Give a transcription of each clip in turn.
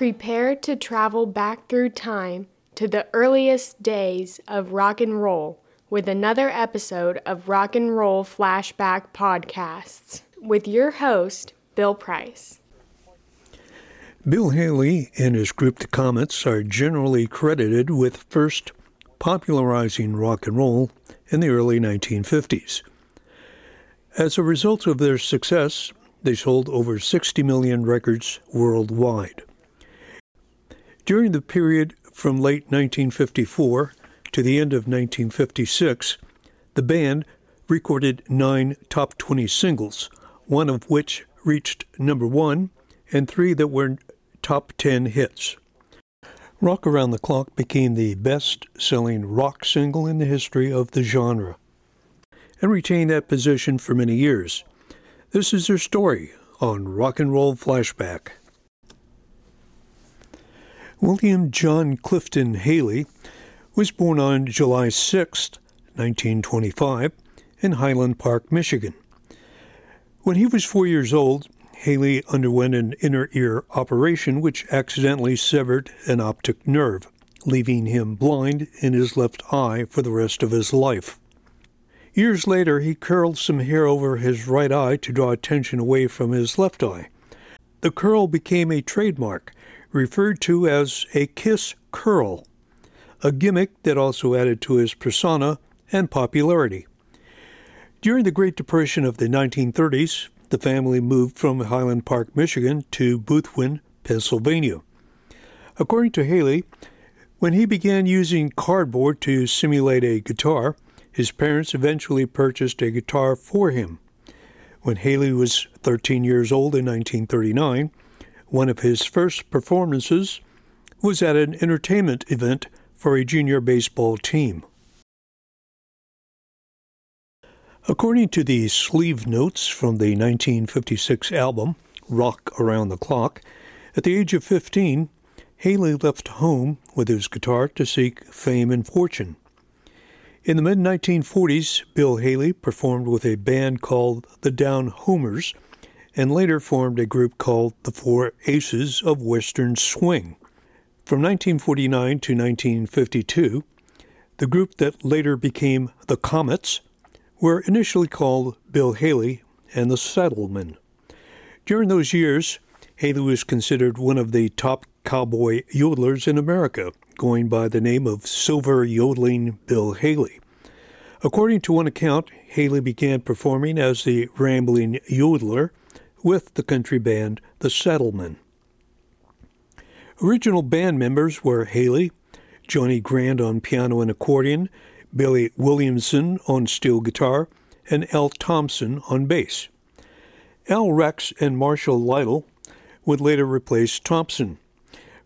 Prepare to travel back through time to the earliest days of rock and roll with another episode of Rock and Roll Flashback Podcasts with your host, Bill Price. Bill Haley and his group The Comets are generally credited with first popularizing rock and roll in the early 1950s. As a result of their success, they sold over 60 million records worldwide. During the period from late 1954 to the end of 1956, the band recorded nine top 20 singles, one of which reached number one, and three that were top 10 hits. Rock Around the Clock became the best selling rock single in the history of the genre and retained that position for many years. This is their story on Rock and Roll Flashback. William John Clifton Haley was born on July 6, 1925, in Highland Park, Michigan. When he was four years old, Haley underwent an inner ear operation which accidentally severed an optic nerve, leaving him blind in his left eye for the rest of his life. Years later, he curled some hair over his right eye to draw attention away from his left eye. The curl became a trademark, referred to as a kiss curl, a gimmick that also added to his persona and popularity. During the Great Depression of the 1930s, the family moved from Highland Park, Michigan to Boothwyn, Pennsylvania. According to Haley, when he began using cardboard to simulate a guitar, his parents eventually purchased a guitar for him. When Haley was 13 years old in 1939, one of his first performances was at an entertainment event for a junior baseball team. According to the sleeve notes from the 1956 album Rock Around the Clock, at the age of 15, Haley left home with his guitar to seek fame and fortune. In the mid 1940s, Bill Haley performed with a band called the Down Homers and later formed a group called the Four Aces of Western Swing. From 1949 to 1952, the group that later became the Comets were initially called Bill Haley and the Saddlemen. During those years, Haley was considered one of the top cowboy yodelers in America, going by the name of Silver Yodeling Bill Haley. According to one account, Haley began performing as the Rambling Yodeler with the country band The Saddlemen. Original band members were Haley, Johnny Grant on piano and accordion, Billy Williamson on steel guitar, and Al Thompson on bass. Al Rex and Marshall Lytle would later replace Thompson.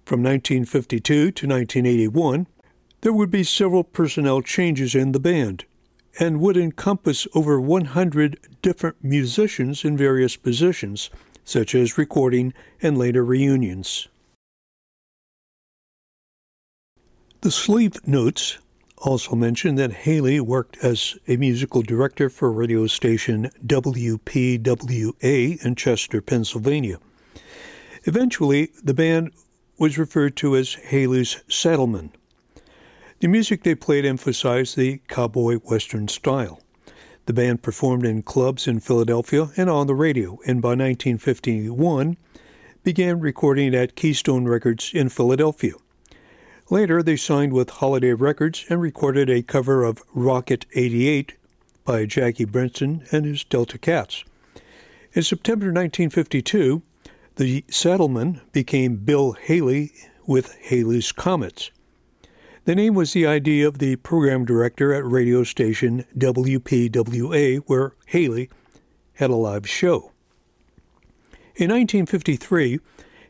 From 1952 to 1981, there would be several personnel changes in the band and would encompass over 100 different musicians in various positions, such as recording and later reunions. The sleeve notes also mention that Haley worked as a musical director for radio station WPWA in Chester, Pennsylvania. Eventually, the band was referred to as Haley's Saddlemen. The music they played emphasized the cowboy western style. The band performed in clubs in Philadelphia and on the radio, and by 1951 began recording at Keystone Records in Philadelphia. Later, they signed with Holiday Records and recorded a cover of Rocket 88 by Jackie Brenston and his Delta Cats. In September 1952, the Saddlemen became Bill Haley with Haley's Comets. The name was the idea of the program director at radio station WPWA, where Haley had a live show. In 1953,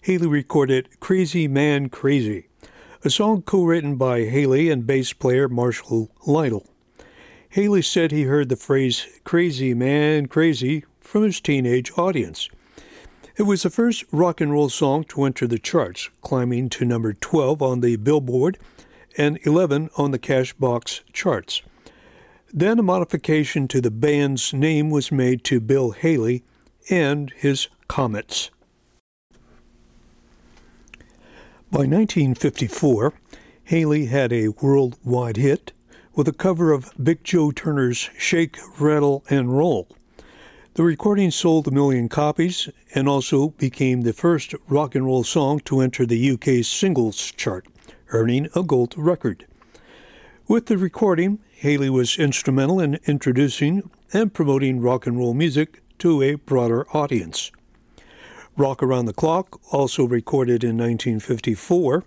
Haley recorded Crazy Man Crazy, a song co written by Haley and bass player Marshall Lytle. Haley said he heard the phrase crazy man crazy from his teenage audience. It was the first rock and roll song to enter the charts, climbing to number 12 on the Billboard and 11 on the Cashbox charts. Then a modification to the band's name was made to Bill Haley and his Comets. By 1954, Haley had a worldwide hit with a cover of Big Joe Turner's Shake, Rattle, and Roll. The recording sold a million copies and also became the first rock and roll song to enter the UK singles chart, earning a gold record. With the recording, Haley was instrumental in introducing and promoting rock and roll music to a broader audience. Rock Around the Clock, also recorded in 1954,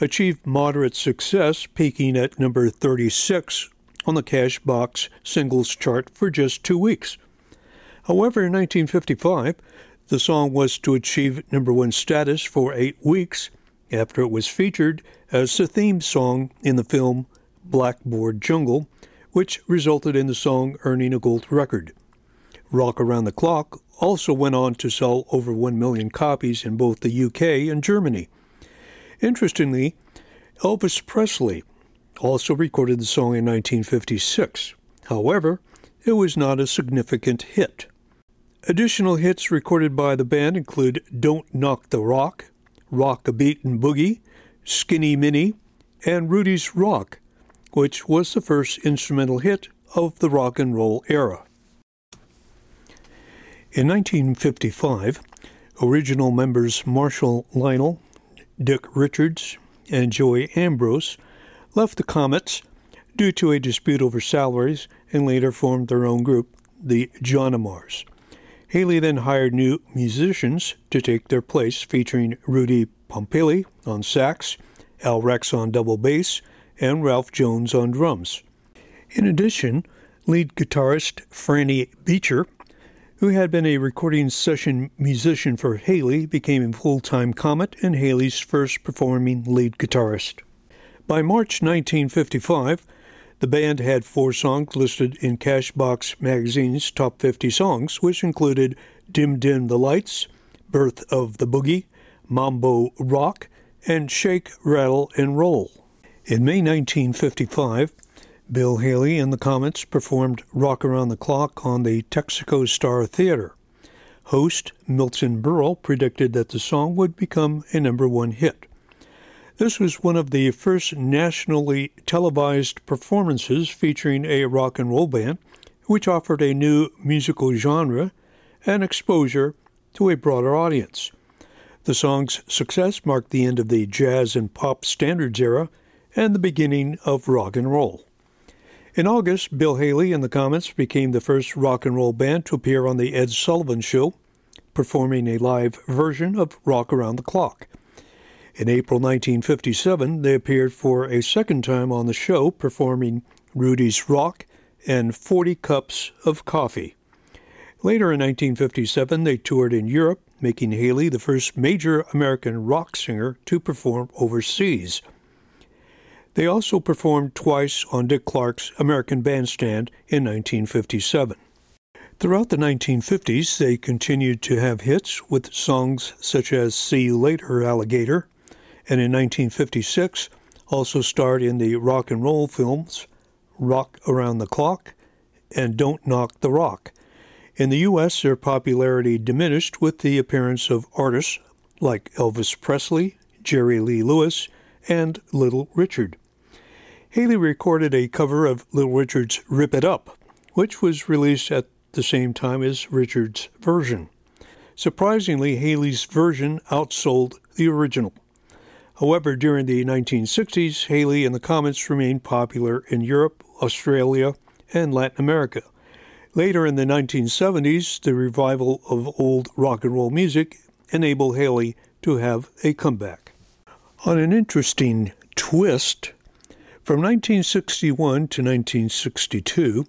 achieved moderate success, peaking at number 36 on the Cashbox singles chart for just two weeks. However, in 1955, the song was to achieve number one status for eight weeks after it was featured as the theme song in the film Blackboard Jungle, which resulted in the song earning a gold record. Rock Around the Clock also went on to sell over 1 million copies in both the UK and Germany. Interestingly, Elvis Presley also recorded the song in 1956. However, it was not a significant hit. Additional hits recorded by the band include Don't Knock the Rock, Rock a Beat and Boogie, Skinny Minnie, and Rudy's Rock, which was the first instrumental hit of the rock and roll era. In 1955, original members Marshall Lytle, Dick Richards, and Joey Ambrose left the Comets due to a dispute over salaries and later formed their own group, the Jodimars. Haley then hired new musicians to take their place, featuring Rudy Pompili on sax, Al Rex on double bass, and Ralph Jones on drums. In addition, lead guitarist Franny Beecher who had been a recording session musician for Haley, became a full time Comet and Haley's first performing lead guitarist. By March 1955, the band had four songs listed in Cashbox magazine's top 50 songs, which included Dim Dim the Lights, Birth of the Boogie, Mambo Rock, and Shake, Rattle, and Roll. In May 1955, Bill Haley and the Comets performed Rock Around the Clock on the Texaco Star Theater. Host Milton Berle predicted that the song would become a number one hit. This was one of the first nationally televised performances featuring a rock and roll band, which offered a new musical genre and exposure to a broader audience. The song's success marked the end of the jazz and pop standards era and the beginning of rock and roll. In August, Bill Haley and the Comets became the first rock and roll band to appear on The Ed Sullivan Show, performing a live version of Rock Around the Clock. In April 1957, they appeared for a second time on the show, performing Rudy's Rock and 40 Cups of Coffee. Later in 1957, they toured in Europe, making Haley the first major American rock singer to perform overseas. They also performed twice on Dick Clark's American Bandstand in 1957. Throughout the 1950s, they continued to have hits with songs such as See You Later, Alligator, and in 1956 also starred in the rock and roll films Rock Around the Clock and Don't Knock the Rock. In the U.S., their popularity diminished with the appearance of artists like Elvis Presley, Jerry Lee Lewis, and Little Richard. Haley recorded a cover of Little Richard's Rip It Up, which was released at the same time as Richard's version. Surprisingly, Haley's version outsold the original. However, during the 1960s, Haley and the Comets remained popular in Europe, Australia, and Latin America. Later in the 1970s, the revival of old rock and roll music enabled Haley to have a comeback. On an interesting twist, from 1961 to 1962,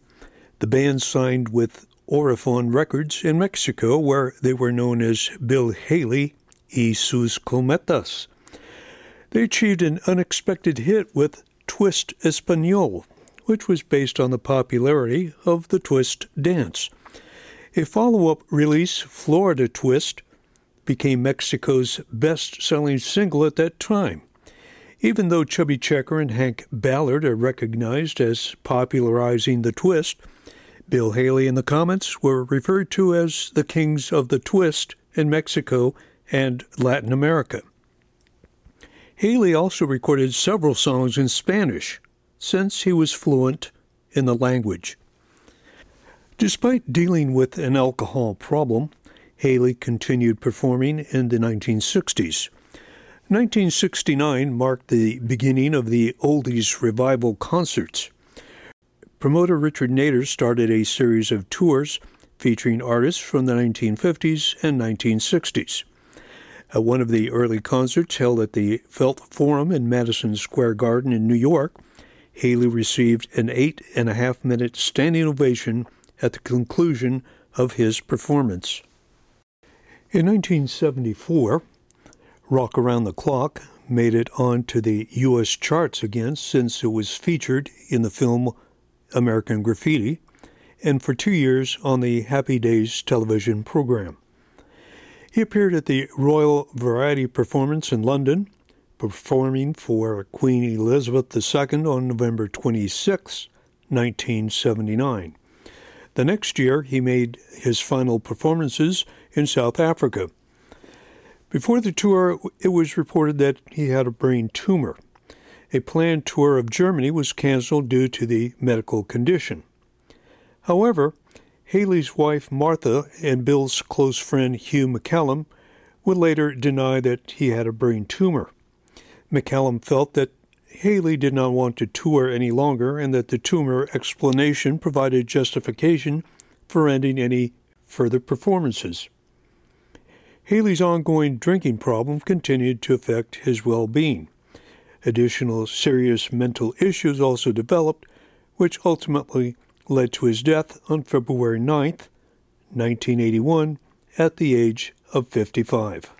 the band signed with Orfeon Records in Mexico, where they were known as Bill Haley y sus Cometas. They achieved an unexpected hit with Twist Espanol, which was based on the popularity of the twist dance. A follow up release, Florida Twist, became Mexico's best selling single at that time. Even though Chubby Checker and Hank Ballard are recognized as popularizing the twist, Bill Haley and the Comets were referred to as the kings of the twist in Mexico and Latin America. Haley also recorded several songs in Spanish, since he was fluent in the language. Despite dealing with an alcohol problem, Haley continued performing in the 1960s. 1969 marked the beginning of the Oldies Revival concerts. Promoter Richard Nader started a series of tours featuring artists from the 1950s and 1960s. At one of the early concerts held at the Felt Forum in Madison Square Garden in New York, Haley received an eight and a half minute standing ovation at the conclusion of his performance. In 1974, Rock Around the Clock made it onto the U.S. charts again since it was featured in the film American Graffiti and for two years on the Happy Days television program. He appeared at the Royal Variety Performance in London, performing for Queen Elizabeth II on November 26, 1979. The next year, he made his final performances in South Africa. Before the tour, it was reported that he had a brain tumor. A planned tour of Germany was canceled due to the medical condition. However, Haley's wife Martha and Bill's close friend Hugh McCallum would later deny that he had a brain tumor. McCallum felt that Haley did not want to tour any longer and that the tumor explanation provided justification for ending any further performances. Haley's ongoing drinking problem continued to affect his well being. Additional serious mental issues also developed, which ultimately led to his death on February 9, 1981, at the age of 55.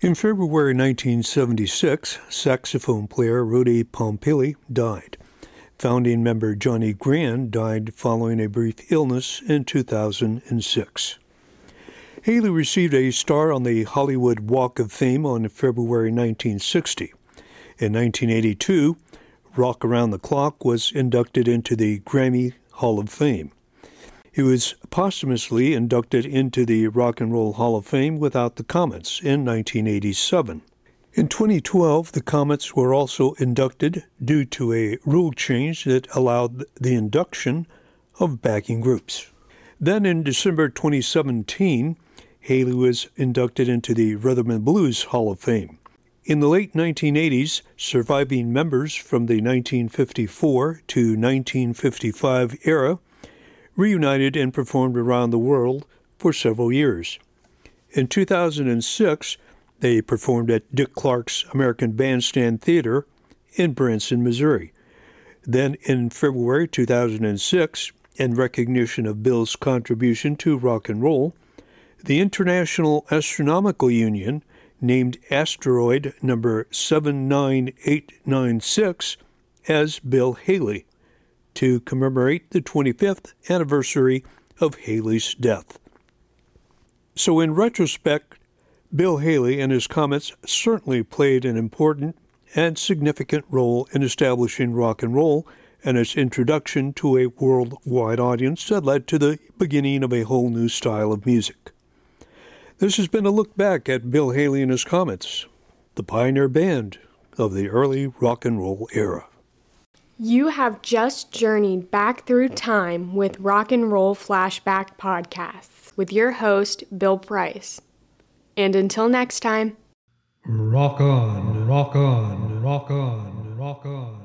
In February 1976, saxophone player Rudy Pompili died. Founding member Johnny Grant died following a brief illness in 2006. Haley received a star on the Hollywood Walk of Fame on February 1960. In 1982, Rock Around the Clock was inducted into the Grammy Hall of Fame. He was posthumously inducted into the Rock and Roll Hall of Fame without the Comets in 1987. In 2012, the Comets were also inducted due to a rule change that allowed the induction of backing groups. Then in December 2017, Haley was inducted into the Rhythm and Blues Hall of Fame. In the late 1980s, surviving members from the 1954 to 1955 era reunited and performed around the world for several years. In 2006, they performed at Dick Clark's American Bandstand Theater in Branson, Missouri. Then in February 2006, in recognition of Bill's contribution to rock and roll, the International Astronomical Union named asteroid number 79896 as Bill Haley to commemorate the 25th anniversary of Haley's death. So, in retrospect, Bill Haley and his comets certainly played an important and significant role in establishing rock and roll and its introduction to a worldwide audience that led to the beginning of a whole new style of music. This has been a look back at Bill Haley and his Comets, the pioneer band of the early rock and roll era. You have just journeyed back through time with Rock and Roll Flashback Podcasts with your host, Bill Price. And until next time, rock on, rock on, rock on, rock on, rock on.